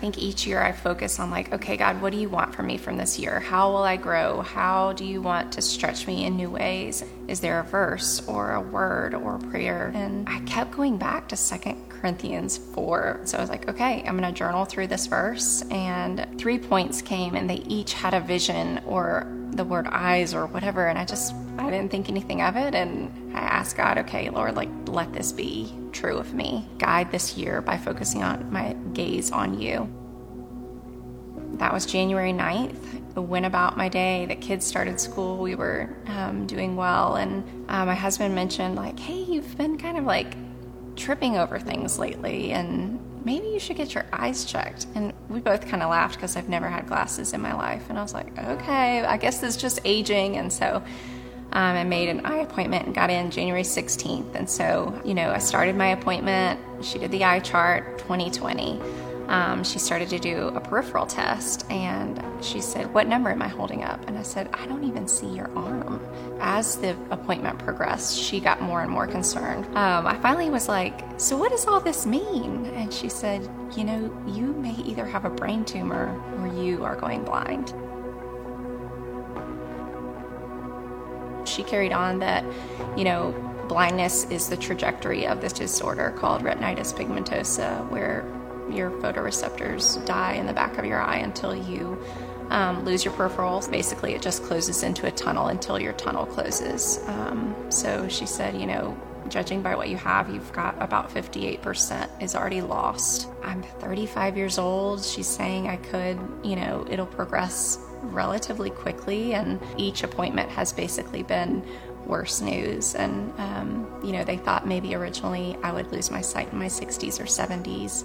think each year I focus on, like, okay, God, what do you want from me from this year? How will I grow? How do you want to stretch me in new ways? Is there a verse or a word or a prayer? And I kept going back to Second Corinthians 4. So I was like, okay, I'm going to journal through this verse. And three points came, and they each had a vision or the word eyes or whatever. And I just, I didn't think anything of it. And I asked God, okay, Lord, like, let this be true of me. Guide this year by focusing on my gaze on you. That was January 9th. I went about my day. The kids started school. We were um, doing well. And uh, my husband mentioned, like, hey, you've been kind of like tripping over things lately. And maybe you should get your eyes checked. And we both kind of laughed because I've never had glasses in my life. And I was like, okay, I guess it's just aging. And so um, I made an eye appointment and got in January 16th. And so, you know, I started my appointment. She did the eye chart 2020 um, she started to do a peripheral test and she said, What number am I holding up? And I said, I don't even see your arm. As the appointment progressed, she got more and more concerned. Um, I finally was like, So what does all this mean? And she said, You know, you may either have a brain tumor or you are going blind. She carried on that, you know, blindness is the trajectory of this disorder called retinitis pigmentosa, where your photoreceptors die in the back of your eye until you um, lose your peripherals. Basically, it just closes into a tunnel until your tunnel closes. Um, so she said, you know, judging by what you have, you've got about 58% is already lost. I'm 35 years old. She's saying I could, you know, it'll progress relatively quickly, and each appointment has basically been worse news. And, um, you know, they thought maybe originally I would lose my sight in my 60s or 70s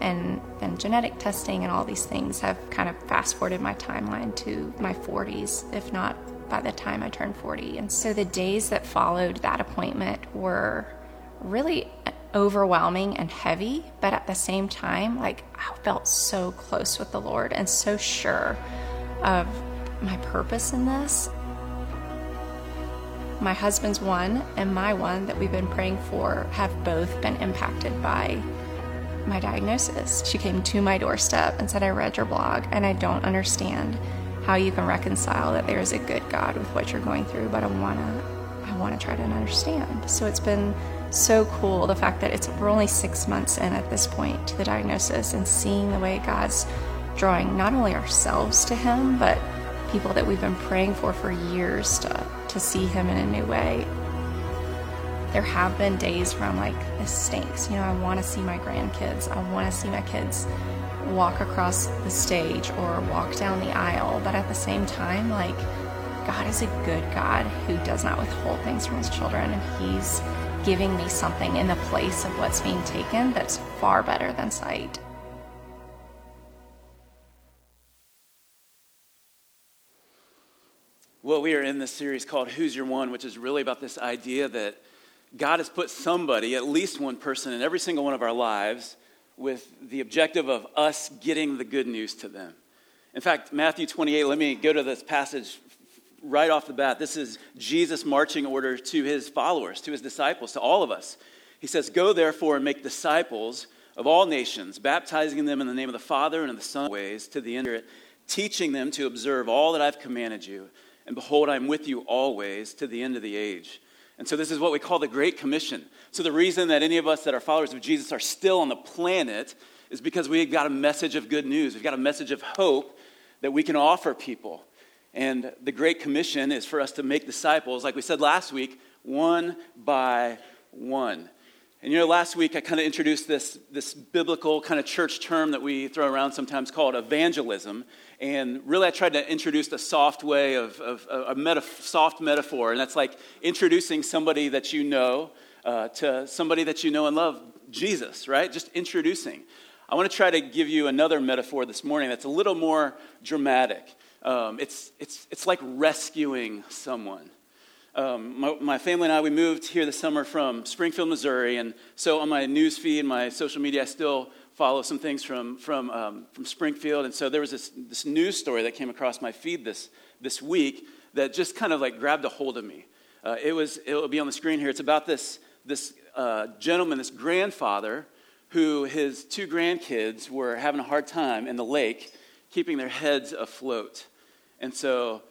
and then genetic testing and all these things have kind of fast forwarded my timeline to my 40s, if not by the time I turned 40. And so the days that followed that appointment were really overwhelming and heavy, but at the same time, like I felt so close with the Lord and so sure of my purpose in this. My husband's one and my one that we've been praying for have both been impacted by my diagnosis. She came to my doorstep and said, I read your blog and I don't understand how you can reconcile that there is a good God with what you're going through, but I want to I want to try to understand. So it's been so cool the fact that it's we're only 6 months in at this point to the diagnosis and seeing the way God's drawing not only ourselves to him, but people that we've been praying for for years to to see him in a new way there have been days where I'm like, this stinks. You know, I want to see my grandkids. I want to see my kids walk across the stage or walk down the aisle. But at the same time, like, God is a good God who does not withhold things from his children. And he's giving me something in the place of what's being taken that's far better than sight. Well, we are in this series called Who's Your One, which is really about this idea that God has put somebody, at least one person, in every single one of our lives with the objective of us getting the good news to them. In fact, Matthew 28, let me go to this passage right off the bat. This is Jesus' marching order to his followers, to his disciples, to all of us. He says, Go therefore and make disciples of all nations, baptizing them in the name of the Father and of the Son, ways to the end, teaching them to observe all that I've commanded you. And behold, I'm with you always to the end of the age. And so, this is what we call the Great Commission. So, the reason that any of us that are followers of Jesus are still on the planet is because we've got a message of good news. We've got a message of hope that we can offer people. And the Great Commission is for us to make disciples, like we said last week, one by one. And you know, last week I kind of introduced this, this biblical kind of church term that we throw around sometimes called evangelism. And really, I tried to introduce a soft way of, of, a soft metaphor, and that's like introducing somebody that you know uh, to somebody that you know and love, Jesus, right? Just introducing. I want to try to give you another metaphor this morning that's a little more dramatic. Um, it's, it's, it's like rescuing someone. Um, my, my, family and I, we moved here this summer from Springfield, Missouri, and so on my news feed, my social media, I still follow some things from, from, um, from Springfield. And so there was this, this news story that came across my feed this, this week that just kind of like grabbed a hold of me. Uh, it was, it'll be on the screen here. It's about this, this uh, gentleman, this grandfather who his two grandkids were having a hard time in the lake keeping their heads afloat. And so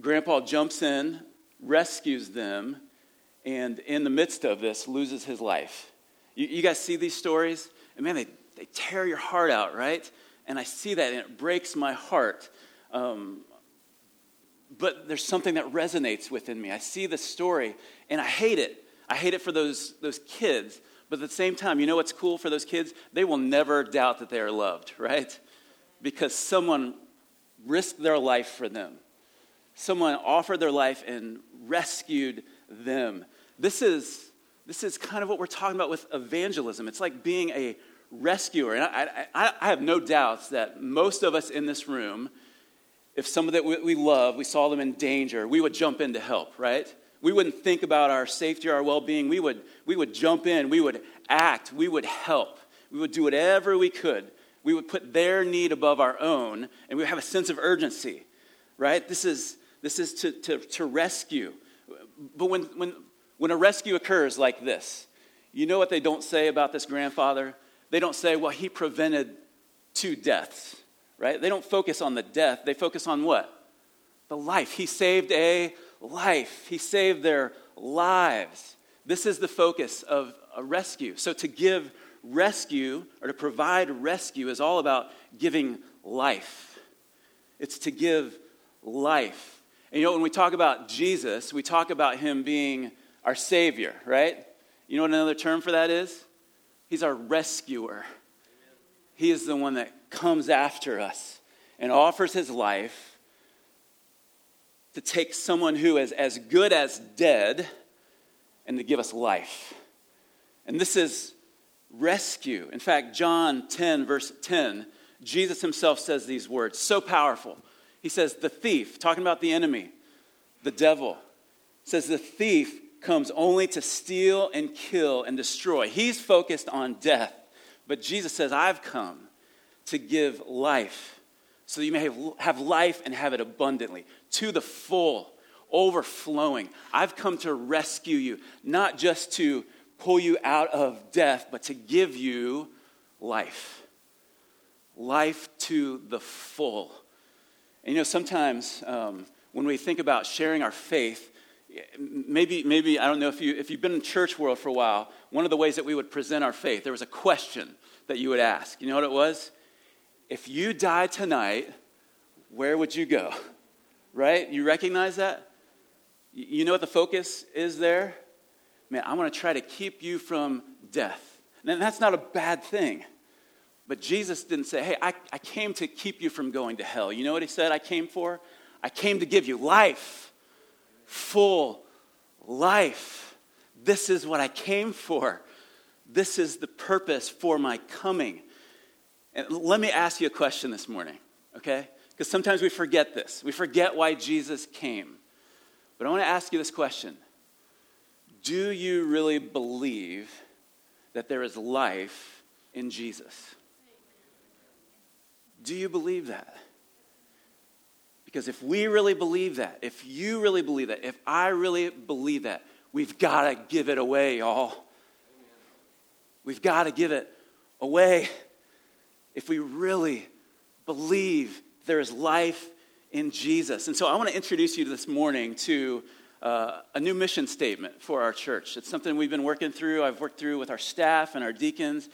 grandpa jumps in, rescues them, and in the midst of this, loses his life. You, you guys see these stories? And man, they, they tear your heart out, right? And I see that, and it breaks my heart. Um, but there's something that resonates within me. I see the story, and I hate it. I hate it for those, those kids. But at the same time, you know what's cool for those kids? They will never doubt that they are loved, right? Because someone risked their life for them. Someone offered their life and rescued them. This is, this is kind of what we're talking about with evangelism. It's like being a rescuer. And I, I, I have no doubts that most of us in this room, if someone that we, love, we saw them in danger, we would jump in to help, right? We wouldn't think about our safety or our well being. We would, we would jump in, we would act, we would help, we would do whatever we could. We would put their need above our own, and we would have a sense of urgency, right? This is, this is to, to, to rescue. But when, when, when a rescue occurs like this, you know what they don't say about this grandfather? They don't say, well, he prevented two deaths, right? They don't focus on the death, they focus on what? The life. He saved a life, He saved their lives. This is the focus of a rescue. So to give rescue or to provide rescue is all about giving life. It's to give life. And you know, when we talk about Jesus, we talk about him being our Savior, right? You know what another term for that is? He's our rescuer. He is the one that comes after us and offers his life to take someone who is as good as dead and to give us life. And this is rescue. In fact, John 10, verse 10, Jesus himself says these words, so powerful. He says, The thief, talking about the enemy, the devil, says, The thief comes only to steal and kill and destroy. He's focused on death. But Jesus says, I've come to give life so that you may have life and have it abundantly, to the full, overflowing. I've come to rescue you, not just to pull you out of death, but to give you life. Life to the full. And you know, sometimes um, when we think about sharing our faith, maybe, maybe I don't know if, you, if you've been in church world for a while, one of the ways that we would present our faith, there was a question that you would ask. You know what it was? if you die tonight, where would you go? Right? You recognize that? You know what the focus is there? Man, I want to try to keep you from death. And that's not a bad thing. But Jesus didn't say, hey, I, I came to keep you from going to hell. You know what he said I came for? I came to give you life, full life. This is what I came for. This is the purpose for my coming. And let me ask you a question this morning, okay? Because sometimes we forget this. We forget why Jesus came. But I want to ask you this question Do you really believe that there is life in Jesus? Do you believe that? Because if we really believe that, if you really believe that, if I really believe that, we've got to give it away, y'all. We've got to give it away if we really believe there is life in Jesus. And so I want to introduce you this morning to uh, a new mission statement for our church. It's something we've been working through, I've worked through with our staff and our deacons.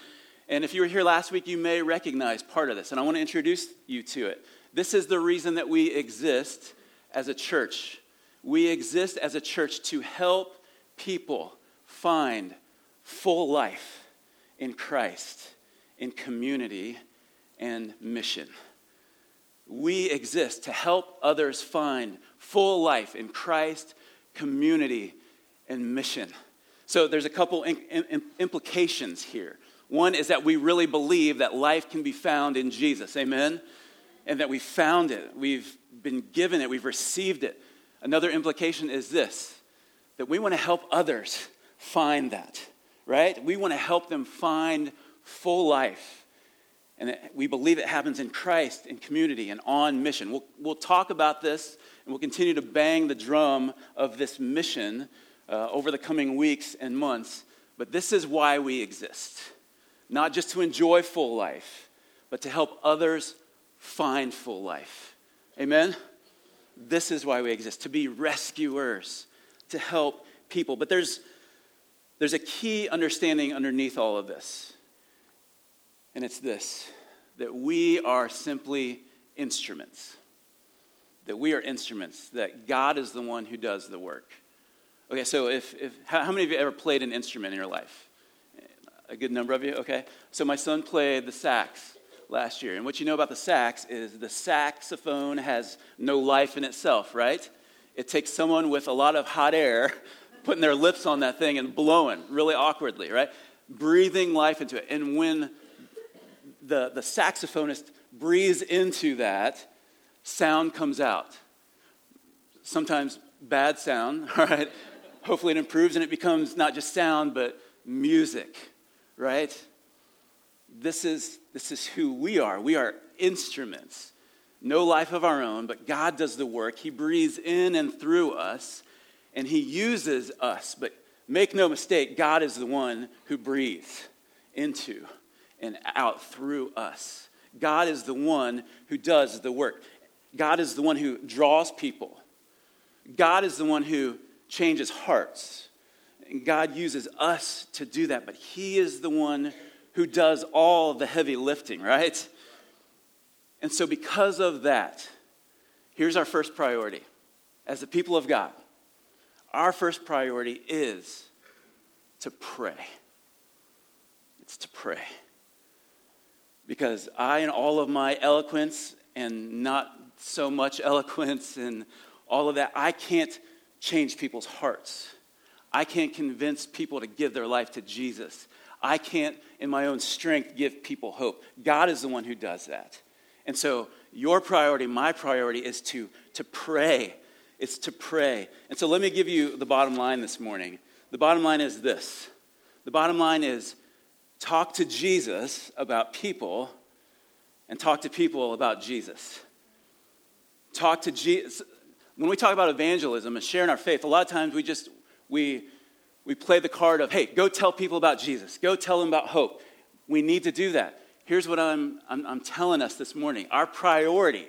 And if you were here last week, you may recognize part of this. And I want to introduce you to it. This is the reason that we exist as a church. We exist as a church to help people find full life in Christ, in community, and mission. We exist to help others find full life in Christ, community, and mission. So there's a couple in, in, implications here. One is that we really believe that life can be found in Jesus. Amen? And that we found it. We've been given it. We've received it. Another implication is this that we want to help others find that, right? We want to help them find full life and we believe it happens in Christ, in community, and on mission. We'll, we'll talk about this, and we'll continue to bang the drum of this mission uh, over the coming weeks and months. But this is why we exist. not just to enjoy full life, but to help others find full life. Amen? This is why we exist to be rescuers, to help people. But there's, there's a key understanding underneath all of this, and it's this that we are simply instruments. That we are instruments, that God is the one who does the work. Okay, so if, if how, how many of you ever played an instrument in your life? A good number of you, okay? So my son played the sax last year. And what you know about the sax is the saxophone has no life in itself, right? It takes someone with a lot of hot air putting their lips on that thing and blowing really awkwardly, right? Breathing life into it. And when the, the saxophonist breathes into that, sound comes out. Sometimes bad sound, all right? Hopefully it improves and it becomes not just sound, but music, right? This is, this is who we are. We are instruments. No life of our own, but God does the work. He breathes in and through us, and He uses us. But make no mistake, God is the one who breathes into and out through us. God is the one who does the work. God is the one who draws people. God is the one who changes hearts. And God uses us to do that, but He is the one who does all the heavy lifting, right? And so, because of that, here's our first priority. As the people of God, our first priority is to pray. It's to pray. Because I, in all of my eloquence and not so much eloquence and all of that, I can't change people's hearts. I can't convince people to give their life to Jesus. I can't, in my own strength, give people hope. God is the one who does that. And so, your priority, my priority, is to, to pray. It's to pray. And so, let me give you the bottom line this morning. The bottom line is this the bottom line is talk to Jesus about people and talk to people about Jesus. Talk to Jesus. When we talk about evangelism and sharing our faith, a lot of times we just we we play the card of, hey, go tell people about Jesus. Go tell them about hope. We need to do that. Here's what I'm, I'm, I'm telling us this morning. Our priority,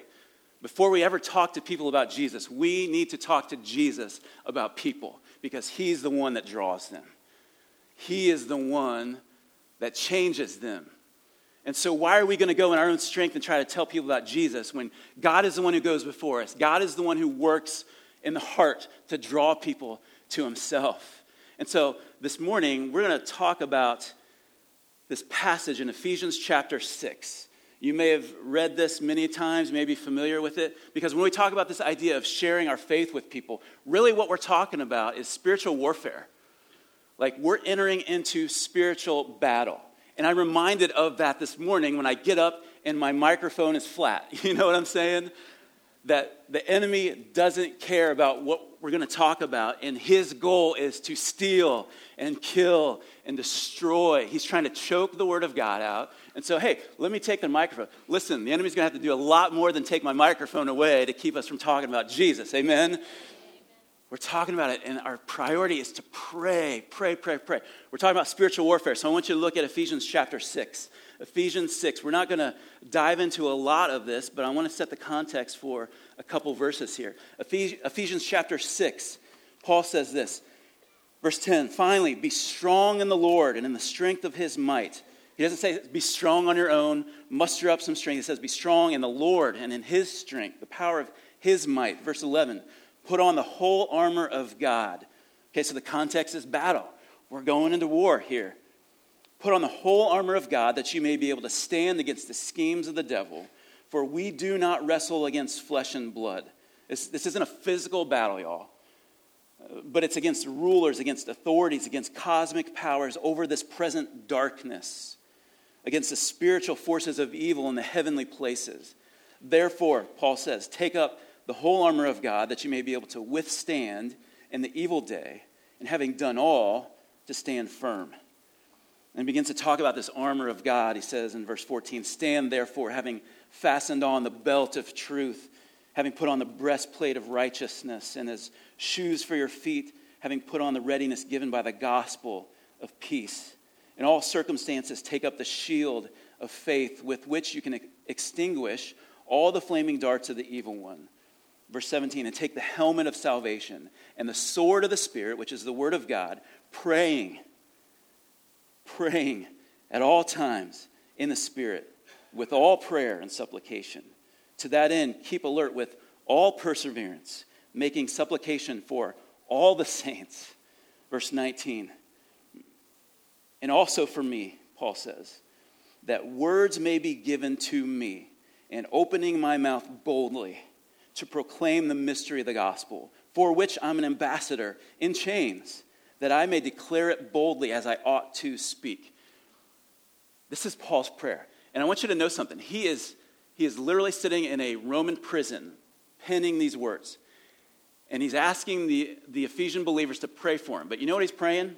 before we ever talk to people about Jesus, we need to talk to Jesus about people because he's the one that draws them. He is the one that changes them. And so, why are we going to go in our own strength and try to tell people about Jesus when God is the one who goes before us? God is the one who works in the heart to draw people to himself. And so, this morning, we're going to talk about this passage in Ephesians chapter 6. You may have read this many times, may be familiar with it, because when we talk about this idea of sharing our faith with people, really what we're talking about is spiritual warfare. Like we're entering into spiritual battle. And I'm reminded of that this morning when I get up and my microphone is flat. You know what I'm saying? That the enemy doesn't care about what we're going to talk about, and his goal is to steal and kill and destroy. He's trying to choke the word of God out. And so, hey, let me take the microphone. Listen, the enemy's going to have to do a lot more than take my microphone away to keep us from talking about Jesus. Amen? We're talking about it, and our priority is to pray, pray, pray, pray. We're talking about spiritual warfare, so I want you to look at Ephesians chapter 6. Ephesians 6. We're not going to dive into a lot of this, but I want to set the context for a couple verses here. Ephesians chapter 6, Paul says this. Verse 10 Finally, be strong in the Lord and in the strength of his might. He doesn't say be strong on your own, muster up some strength. He says be strong in the Lord and in his strength, the power of his might. Verse 11 Put on the whole armor of God. Okay, so the context is battle. We're going into war here. Put on the whole armor of God that you may be able to stand against the schemes of the devil, for we do not wrestle against flesh and blood. This, this isn't a physical battle, y'all, but it's against rulers, against authorities, against cosmic powers over this present darkness, against the spiritual forces of evil in the heavenly places. Therefore, Paul says, take up the whole armor of God that you may be able to withstand in the evil day, and having done all, to stand firm. And begins to talk about this armor of God. He says in verse 14, Stand therefore, having fastened on the belt of truth, having put on the breastplate of righteousness, and as shoes for your feet, having put on the readiness given by the gospel of peace. In all circumstances, take up the shield of faith with which you can extinguish all the flaming darts of the evil one. Verse 17, and take the helmet of salvation and the sword of the Spirit, which is the word of God, praying, praying at all times in the Spirit with all prayer and supplication. To that end, keep alert with all perseverance, making supplication for all the saints. Verse 19. And also for me, Paul says, that words may be given to me, and opening my mouth boldly to proclaim the mystery of the gospel, for which I'm an ambassador in chains, that I may declare it boldly as I ought to speak. This is Paul's prayer. And I want you to know something. He is, he is literally sitting in a Roman prison, penning these words. And he's asking the, the Ephesian believers to pray for him. But you know what he's praying?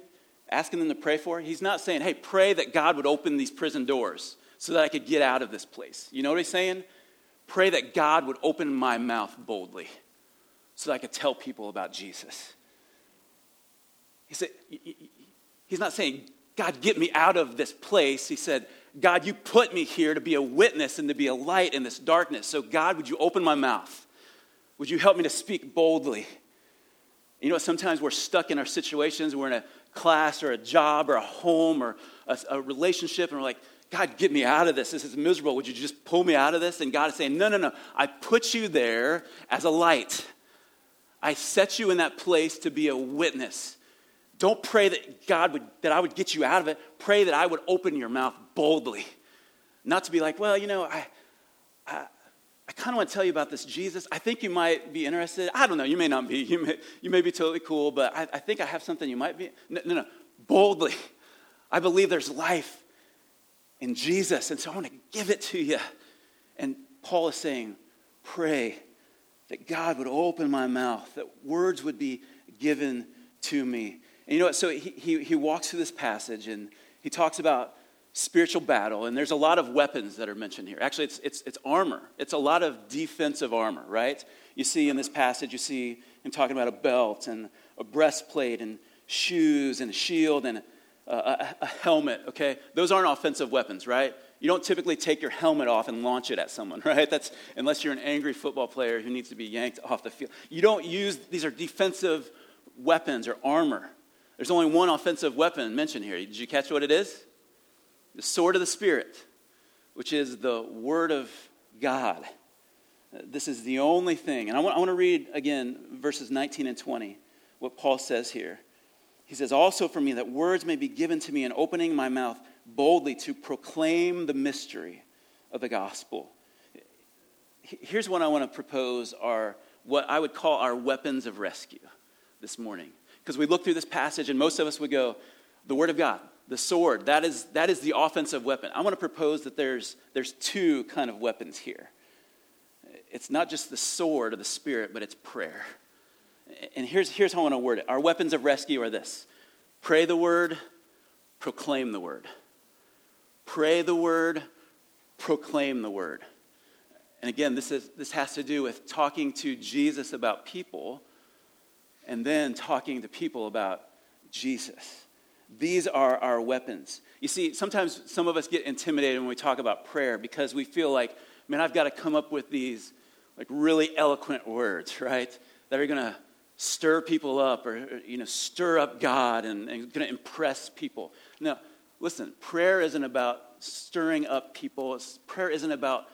Asking them to pray for? He's not saying, hey, pray that God would open these prison doors so that I could get out of this place. You know what he's saying? Pray that God would open my mouth boldly so that I could tell people about Jesus. He said, he's not saying, God, get me out of this place. He said, God, you put me here to be a witness and to be a light in this darkness. So, God, would you open my mouth? Would you help me to speak boldly? You know, sometimes we're stuck in our situations. We're in a class or a job or a home or a, a relationship, and we're like, God, get me out of this. This is miserable. Would you just pull me out of this? And God is saying, No, no, no. I put you there as a light. I set you in that place to be a witness. Don't pray that God would, that I would get you out of it. Pray that I would open your mouth boldly. Not to be like, well, you know, I, I, I kind of want to tell you about this Jesus. I think you might be interested. I don't know. You may not be. You may, you may be totally cool, but I, I think I have something you might be. No, no, no. Boldly. I believe there's life in Jesus, and so I want to give it to you. And Paul is saying, pray that God would open my mouth, that words would be given to me. And you know what? So he, he, he walks through this passage and he talks about spiritual battle, and there's a lot of weapons that are mentioned here. Actually, it's, it's, it's armor, it's a lot of defensive armor, right? You see in this passage, you see him talking about a belt and a breastplate and shoes and a shield and a, a, a helmet, okay? Those aren't offensive weapons, right? You don't typically take your helmet off and launch it at someone, right? That's unless you're an angry football player who needs to be yanked off the field. You don't use these are defensive weapons or armor. There's only one offensive weapon mentioned here. Did you catch what it is? The sword of the Spirit, which is the Word of God. This is the only thing. And I want, I want to read again verses 19 and 20, what Paul says here. He says, Also for me, that words may be given to me in opening my mouth boldly to proclaim the mystery of the gospel. Here's what I want to propose are what I would call our weapons of rescue this morning. Because we look through this passage and most of us would go, the Word of God, the sword, that is, that is the offensive weapon. I want to propose that there's, there's two kind of weapons here. It's not just the sword of the Spirit, but it's prayer. And here's, here's how I want to word it our weapons of rescue are this pray the Word, proclaim the Word. Pray the Word, proclaim the Word. And again, this, is, this has to do with talking to Jesus about people and then talking to people about Jesus. These are our weapons. You see, sometimes some of us get intimidated when we talk about prayer because we feel like, man, I've got to come up with these like really eloquent words, right? That are going to stir people up or, you know, stir up God and, and going to impress people. No, listen, prayer isn't about stirring up people. Prayer isn't about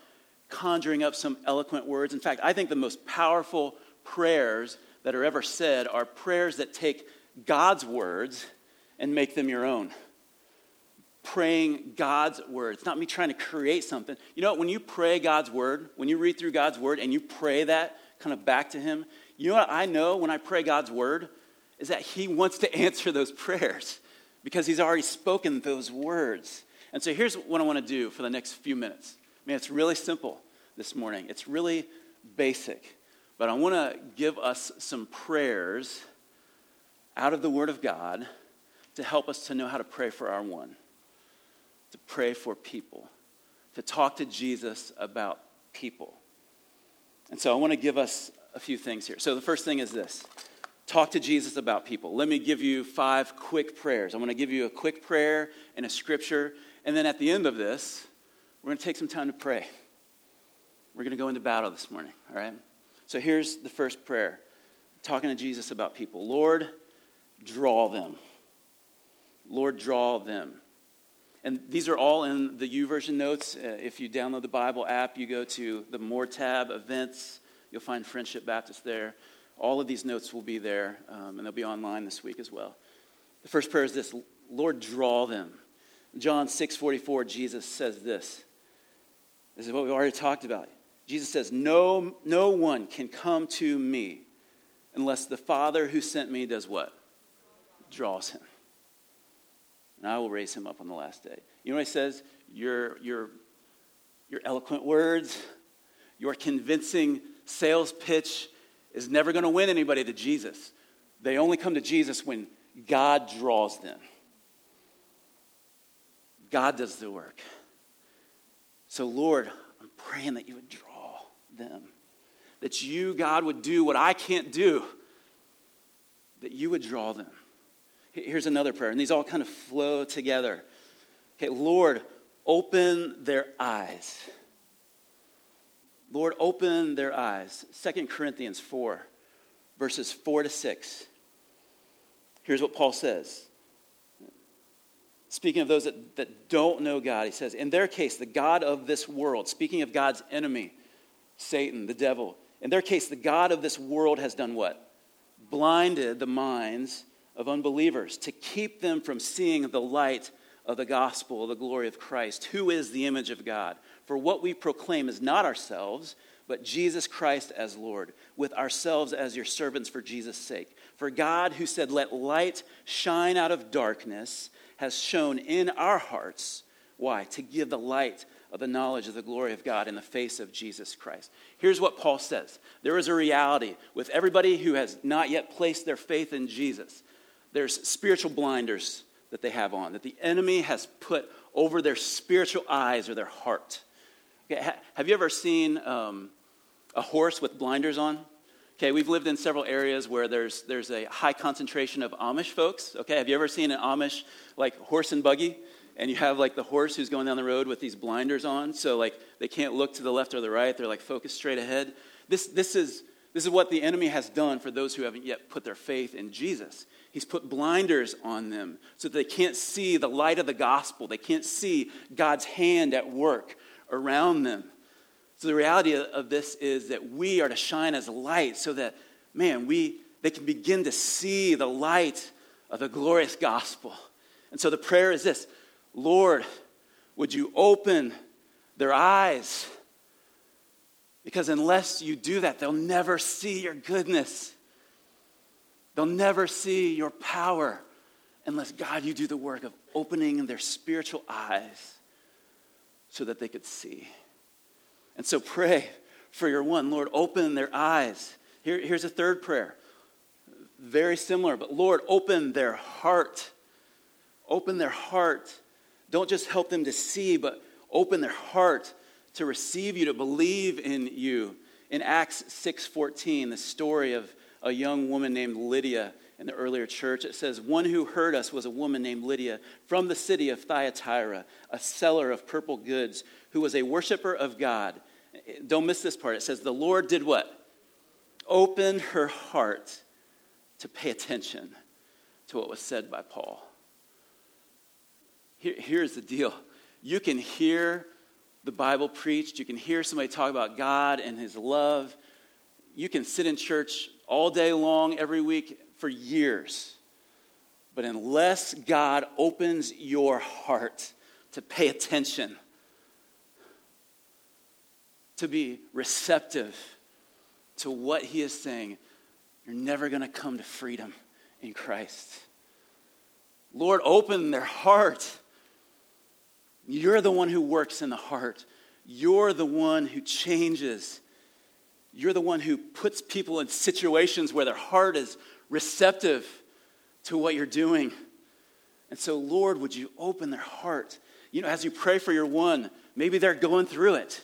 conjuring up some eloquent words. In fact, I think the most powerful prayers that are ever said are prayers that take God's words and make them your own. Praying God's word. It's not me trying to create something. You know, when you pray God's word, when you read through God's word and you pray that kind of back to Him, you know what I know when I pray God's word? Is that He wants to answer those prayers because He's already spoken those words. And so here's what I want to do for the next few minutes. I mean, it's really simple this morning, it's really basic. But I want to give us some prayers out of the Word of God to help us to know how to pray for our one, to pray for people, to talk to Jesus about people. And so I want to give us a few things here. So the first thing is this talk to Jesus about people. Let me give you five quick prayers. I'm going to give you a quick prayer and a scripture. And then at the end of this, we're going to take some time to pray. We're going to go into battle this morning, all right? So here's the first prayer talking to Jesus about people. Lord, draw them. Lord, draw them. And these are all in the YouVersion notes. Uh, if you download the Bible app, you go to the More tab, events, you'll find Friendship Baptist there. All of these notes will be there, um, and they'll be online this week as well. The first prayer is this Lord, draw them. John 6 44, Jesus says this. This is what we've already talked about. Jesus says, No, no one can come to me unless the Father who sent me does what? Draws him. And I will raise him up on the last day. You know what he says? Your, your, your eloquent words, your convincing sales pitch is never going to win anybody to Jesus. They only come to Jesus when God draws them. God does the work. So, Lord, I'm praying that you would draw them. That you, God, would do what I can't do. That you would draw them. Here's another prayer, and these all kind of flow together. Okay, Lord, open their eyes. Lord, open their eyes. 2 Corinthians 4, verses 4 to 6. Here's what Paul says. Speaking of those that, that don't know God, he says, In their case, the God of this world, speaking of God's enemy, Satan, the devil, in their case, the God of this world has done what? Blinded the minds of unbelievers to keep them from seeing the light of the gospel, the glory of Christ, who is the image of God. For what we proclaim is not ourselves, but Jesus Christ as Lord, with ourselves as your servants for Jesus' sake. For God, who said, Let light shine out of darkness, has shone in our hearts. Why? To give the light of the knowledge of the glory of God in the face of Jesus Christ. Here's what Paul says there is a reality with everybody who has not yet placed their faith in Jesus there's spiritual blinders that they have on, that the enemy has put over their spiritual eyes or their heart. Okay, ha- have you ever seen um, a horse with blinders on? Okay, we've lived in several areas where there's, there's a high concentration of Amish folks. Okay, have you ever seen an Amish like horse and buggy? And you have like the horse who's going down the road with these blinders on, so like they can't look to the left or the right. They're like focused straight ahead. This, this, is, this is what the enemy has done for those who haven't yet put their faith in Jesus. He's put blinders on them so that they can't see the light of the gospel. They can't see God's hand at work around them. So the reality of this is that we are to shine as light so that, man, we, they can begin to see the light of the glorious gospel. And so the prayer is this Lord, would you open their eyes? Because unless you do that, they'll never see your goodness. They'll never see your power unless, God, you do the work of opening their spiritual eyes so that they could see. And so pray for your one. Lord, open their eyes. Here, here's a third prayer. Very similar, but Lord, open their heart. Open their heart. Don't just help them to see, but open their heart to receive you, to believe in you. In Acts 6:14, the story of a young woman named Lydia in the earlier church. It says, One who heard us was a woman named Lydia from the city of Thyatira, a seller of purple goods, who was a worshiper of God. Don't miss this part. It says, The Lord did what? Opened her heart to pay attention to what was said by Paul. Here, here's the deal you can hear the Bible preached, you can hear somebody talk about God and his love. You can sit in church all day long, every week, for years. But unless God opens your heart to pay attention, to be receptive to what He is saying, you're never going to come to freedom in Christ. Lord, open their heart. You're the one who works in the heart. You're the one who changes you're the one who puts people in situations where their heart is receptive to what you're doing. And so, Lord, would you open their heart? You know, as you pray for your one, maybe they're going through it.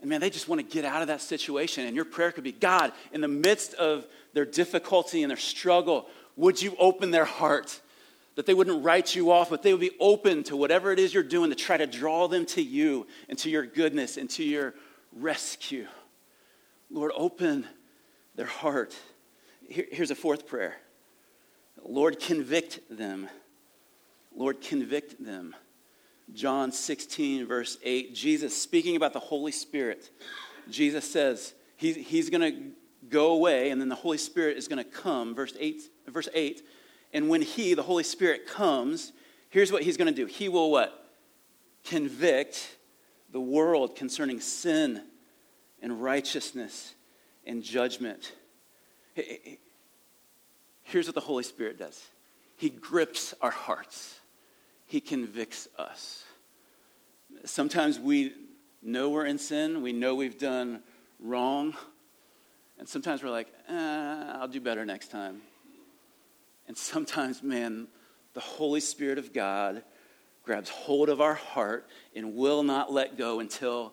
And man, they just want to get out of that situation. And your prayer could be God, in the midst of their difficulty and their struggle, would you open their heart? That they wouldn't write you off, but they would be open to whatever it is you're doing to try to draw them to you and to your goodness and to your rescue. Lord, open their heart. Here, here's a fourth prayer Lord, convict them. Lord, convict them. John 16, verse 8, Jesus speaking about the Holy Spirit. Jesus says he, he's going to go away, and then the Holy Spirit is going to come. Verse 8, verse 8. And when he, the Holy Spirit, comes, here's what he's going to do. He will what? Convict the world concerning sin and righteousness and judgment. Here's what the Holy Spirit does He grips our hearts, He convicts us. Sometimes we know we're in sin, we know we've done wrong, and sometimes we're like, eh, I'll do better next time. And sometimes, man, the Holy Spirit of God grabs hold of our heart and will not let go until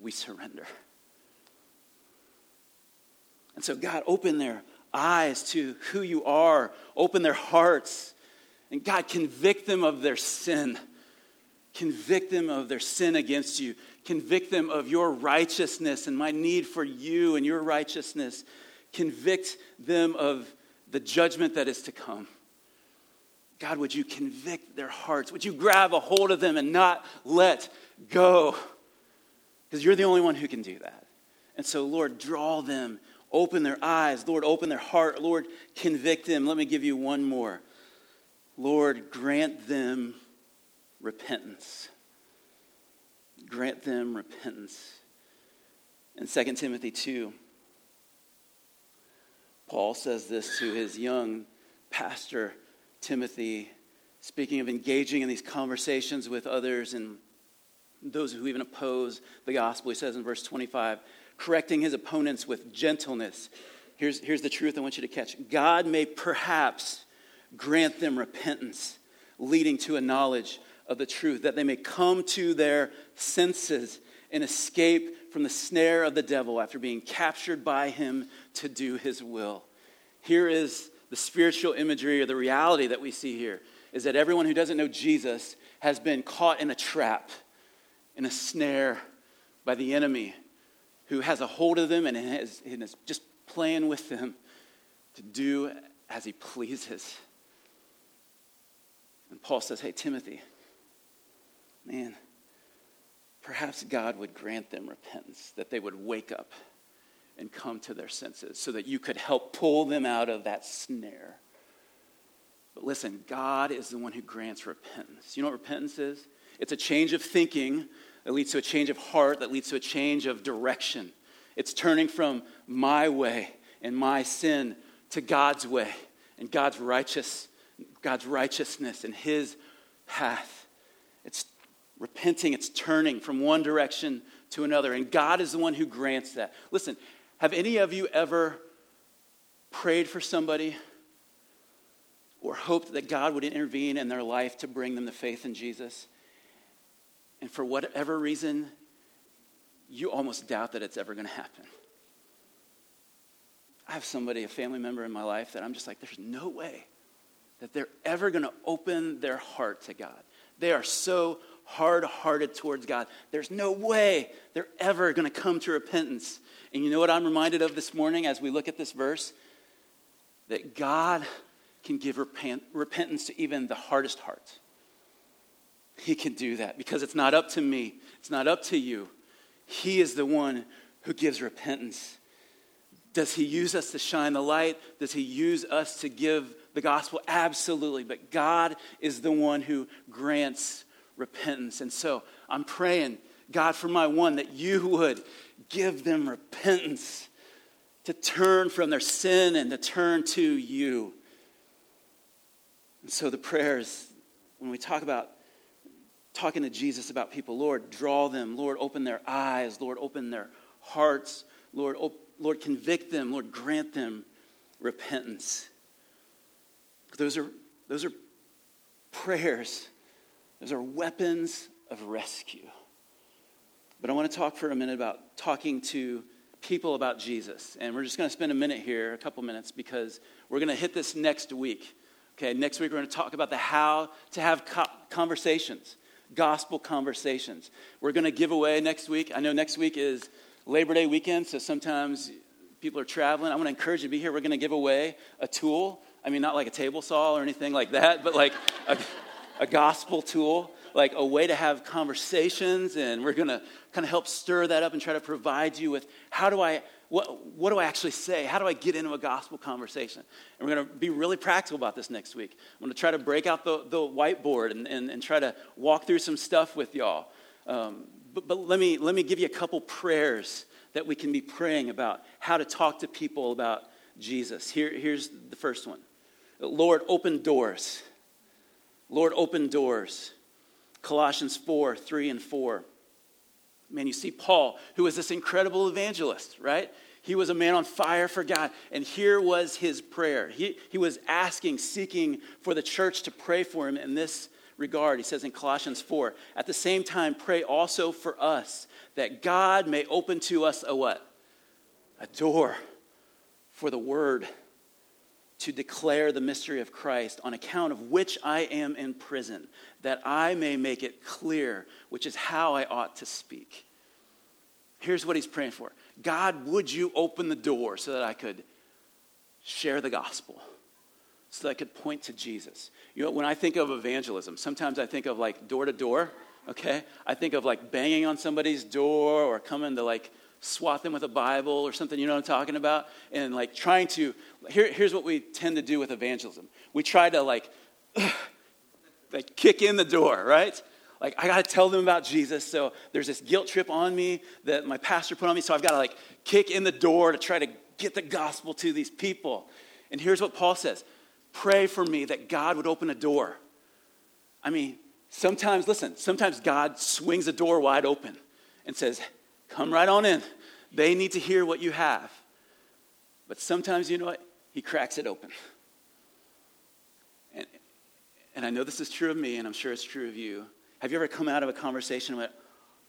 we surrender. And so, God, open their eyes to who you are, open their hearts, and God, convict them of their sin. Convict them of their sin against you. Convict them of your righteousness and my need for you and your righteousness. Convict them of the judgment that is to come. God, would you convict their hearts? Would you grab a hold of them and not let go? Because you're the only one who can do that. And so, Lord, draw them, open their eyes. Lord, open their heart. Lord, convict them. Let me give you one more. Lord, grant them repentance. Grant them repentance. In 2 Timothy 2, Paul says this to his young pastor, Timothy, speaking of engaging in these conversations with others and those who even oppose the gospel. He says in verse 25, correcting his opponents with gentleness. Here's, here's the truth I want you to catch God may perhaps grant them repentance, leading to a knowledge of the truth, that they may come to their senses and escape from the snare of the devil after being captured by him to do his will. Here is the spiritual imagery or the reality that we see here is that everyone who doesn't know Jesus has been caught in a trap, in a snare by the enemy who has a hold of them and is, and is just playing with them to do as he pleases. And Paul says, Hey, Timothy, man, perhaps God would grant them repentance, that they would wake up and come to their senses so that you could help pull them out of that snare. But listen, God is the one who grants repentance. You know what repentance is? It's a change of thinking that leads to a change of heart, that leads to a change of direction. It's turning from my way and my sin to God's way and God's righteous God's righteousness and his path. It's repenting, it's turning from one direction to another. And God is the one who grants that. Listen, have any of you ever prayed for somebody or hoped that God would intervene in their life to bring them to faith in Jesus? And for whatever reason, you almost doubt that it's ever going to happen. I have somebody, a family member in my life, that I'm just like, there's no way that they're ever going to open their heart to God. They are so hard hearted towards God. There's no way they're ever going to come to repentance. And you know what I'm reminded of this morning as we look at this verse? That God can give repent, repentance to even the hardest hearts. He can do that because it's not up to me, it's not up to you. He is the one who gives repentance. Does he use us to shine the light? Does he use us to give the gospel? Absolutely. But God is the one who grants repentance. And so I'm praying, God, for my one, that you would give them repentance to turn from their sin and to turn to you. And so the prayers, when we talk about talking to Jesus about people, Lord, draw them. Lord, open their eyes. Lord, open their hearts. Lord, op- Lord, convict them. Lord, grant them repentance. Those are, those are prayers, those are weapons of rescue. But I want to talk for a minute about talking to people about Jesus. And we're just going to spend a minute here, a couple minutes, because we're going to hit this next week. Okay, next week we're going to talk about the how to have conversations, gospel conversations. We're going to give away next week. I know next week is Labor Day weekend, so sometimes people are traveling. I want to encourage you to be here. We're going to give away a tool. I mean, not like a table saw or anything like that, but like a, a gospel tool, like a way to have conversations. And we're going to kind of help stir that up and try to provide you with how do I what, what do I actually say? How do I get into a gospel conversation? And we're going to be really practical about this next week. I'm going to try to break out the, the whiteboard and, and, and try to walk through some stuff with y'all. Um, but, but let, me, let me give you a couple prayers that we can be praying about how to talk to people about Jesus. Here, here's the first one Lord, open doors. Lord, open doors. Colossians 4 3 and 4. Man, you see Paul, who was this incredible evangelist, right? He was a man on fire for God. And here was his prayer. He, he was asking, seeking for the church to pray for him in this regard. He says in Colossians 4 At the same time, pray also for us that God may open to us a what? A door for the word to declare the mystery of Christ, on account of which I am in prison, that I may make it clear, which is how I ought to speak. Here's what he's praying for God, would you open the door so that I could share the gospel, so that I could point to Jesus? You know, when I think of evangelism, sometimes I think of like door to door, okay? I think of like banging on somebody's door or coming to like swat them with a Bible or something, you know what I'm talking about? And like trying to, here, here's what we tend to do with evangelism. We try to like, like kick in the door, right? Like I got to tell them about Jesus. So there's this guilt trip on me that my pastor put on me. So I've got to like kick in the door to try to get the gospel to these people. And here's what Paul says pray for me that God would open a door. I mean, sometimes, listen, sometimes God swings a door wide open and says, Come right on in. They need to hear what you have. But sometimes, you know what? He cracks it open. And, and I know this is true of me, and I'm sure it's true of you. Have you ever come out of a conversation and went,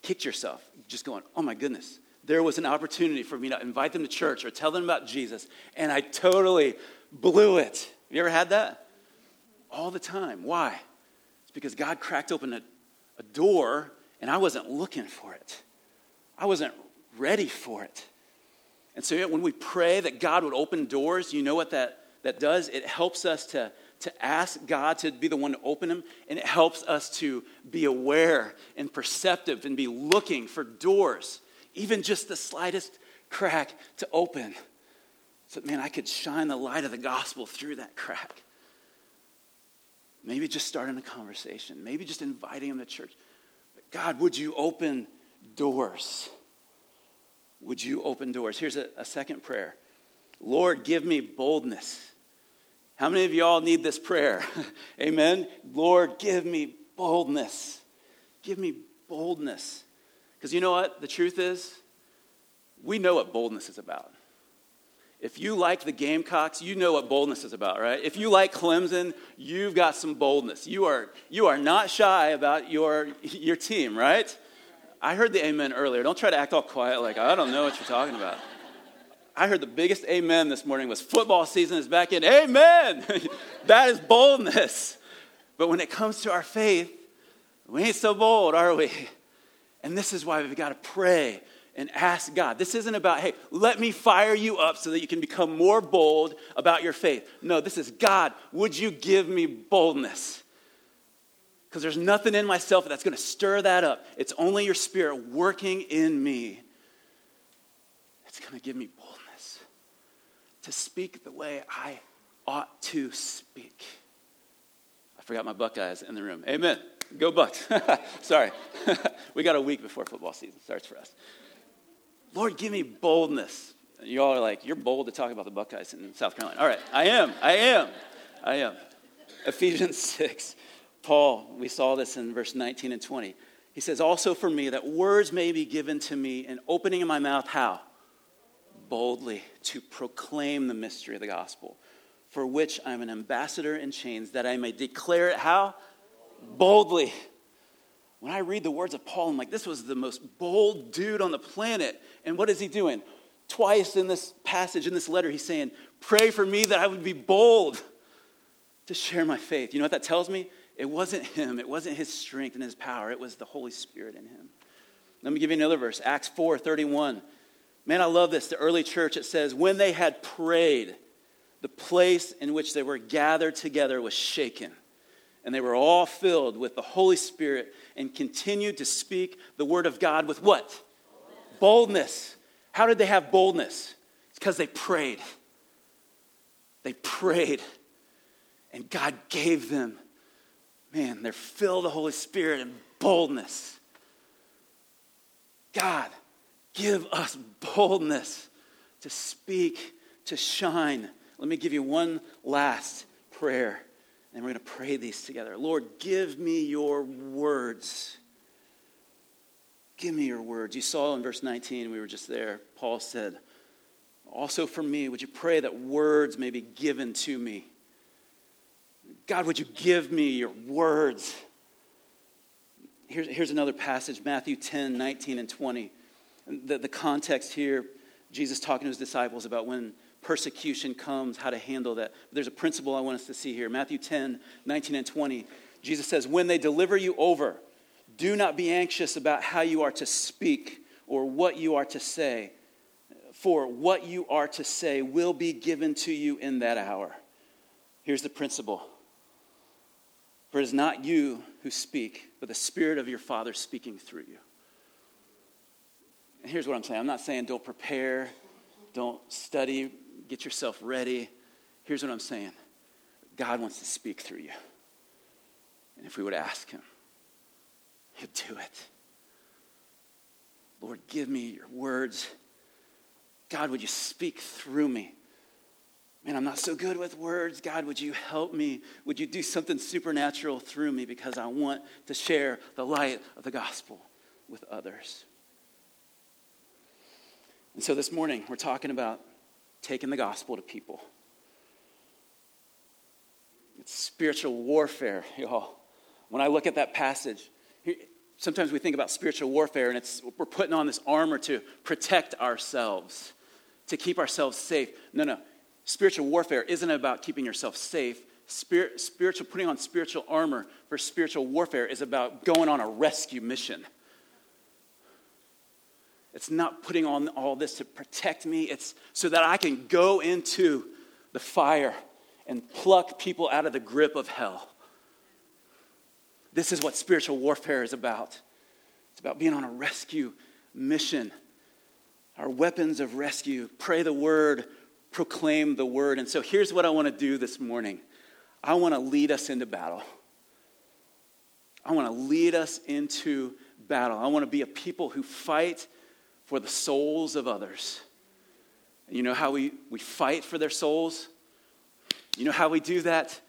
kicked yourself, just going, oh my goodness, there was an opportunity for me to invite them to church or tell them about Jesus, and I totally blew it. Have you ever had that? All the time. Why? It's because God cracked open a, a door, and I wasn't looking for it. I wasn't ready for it. And so when we pray that God would open doors, you know what that, that does? It helps us to, to ask God to be the one to open them, and it helps us to be aware and perceptive and be looking for doors, even just the slightest crack to open. So, man, I could shine the light of the gospel through that crack. Maybe just starting a conversation, maybe just inviting them to church. But God, would you open doors. Would you open doors? Here's a, a second prayer Lord, give me boldness. How many of y'all need this prayer? Amen. Lord, give me boldness. Give me boldness. Because you know what? The truth is, we know what boldness is about. If you like the Gamecocks, you know what boldness is about, right? If you like Clemson, you've got some boldness. You are, you are not shy about your, your team, right? I heard the amen earlier. Don't try to act all quiet like I don't know what you're talking about. I heard the biggest amen this morning was football season is back in. Amen! that is boldness. But when it comes to our faith, we ain't so bold, are we? And this is why we've got to pray and ask God. This isn't about, hey, let me fire you up so that you can become more bold about your faith. No, this is God, would you give me boldness? Because there's nothing in myself that's going to stir that up. It's only your spirit working in me that's going to give me boldness to speak the way I ought to speak. I forgot my Buckeyes in the room. Amen. Go Bucks. Sorry. we got a week before football season starts for us. Lord, give me boldness. You all are like, you're bold to talk about the Buckeyes in South Carolina. All right, I am. I am. I am. Ephesians 6. Paul, we saw this in verse 19 and 20. He says, Also for me, that words may be given to me in opening in my mouth, how? Boldly to proclaim the mystery of the gospel, for which I'm an ambassador in chains, that I may declare it how? Boldly. when I read the words of Paul, I'm like, this was the most bold dude on the planet. And what is he doing? Twice in this passage, in this letter, he's saying, Pray for me that I would be bold to share my faith. You know what that tells me? It wasn't him, it wasn't his strength and his power, it was the Holy Spirit in him. Let me give you another verse Acts 4 31. Man, I love this. The early church, it says, when they had prayed, the place in which they were gathered together was shaken and they were all filled with the Holy Spirit and continued to speak the word of God with what? Boldness. boldness. How did they have boldness? It's because they prayed. They prayed, and God gave them, man, they're filled with the Holy Spirit and boldness. God, give us boldness to speak, to shine. Let me give you one last prayer. And we're going to pray these together. Lord, give me your words. Give me your words. You saw in verse 19, we were just there, Paul said, Also for me, would you pray that words may be given to me? God, would you give me your words? Here's, here's another passage Matthew 10, 19, and 20. The, the context here, Jesus talking to his disciples about when persecution comes, how to handle that. There's a principle I want us to see here. Matthew 10, 19, and 20. Jesus says, When they deliver you over, do not be anxious about how you are to speak or what you are to say, for what you are to say will be given to you in that hour. Here's the principle For it is not you who speak, but the Spirit of your Father speaking through you. And here's what I'm saying I'm not saying don't prepare, don't study get yourself ready. Here's what I'm saying God wants to speak through you. And if we would ask Him, He'll do it. Lord, give me your words. God, would you speak through me? Man, I'm not so good with words. God, would you help me? Would you do something supernatural through me because I want to share the light of the gospel with others? And so this morning, we're talking about taking the gospel to people. It's spiritual warfare, y'all. When I look at that passage, sometimes we think about spiritual warfare and it's we're putting on this armor to protect ourselves, to keep ourselves safe. No, no. Spiritual warfare isn't about keeping yourself safe. Spirit, spiritual putting on spiritual armor for spiritual warfare is about going on a rescue mission. It's not putting on all this to protect me, it's so that I can go into the fire and pluck people out of the grip of hell. This is what spiritual warfare is about. It's about being on a rescue mission. Our weapons of rescue pray the word, proclaim the word. And so here's what I want to do this morning I want to lead us into battle. I want to lead us into battle. I want to be a people who fight for the souls of others. You know how we, we fight for their souls? You know how we do that?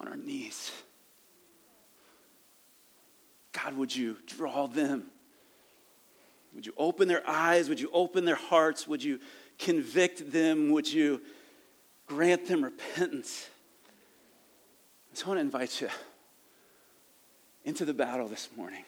On our knees. God, would you draw them? Would you open their eyes? Would you open their hearts? Would you convict them? Would you grant them repentance? So I want to invite you into the battle this morning.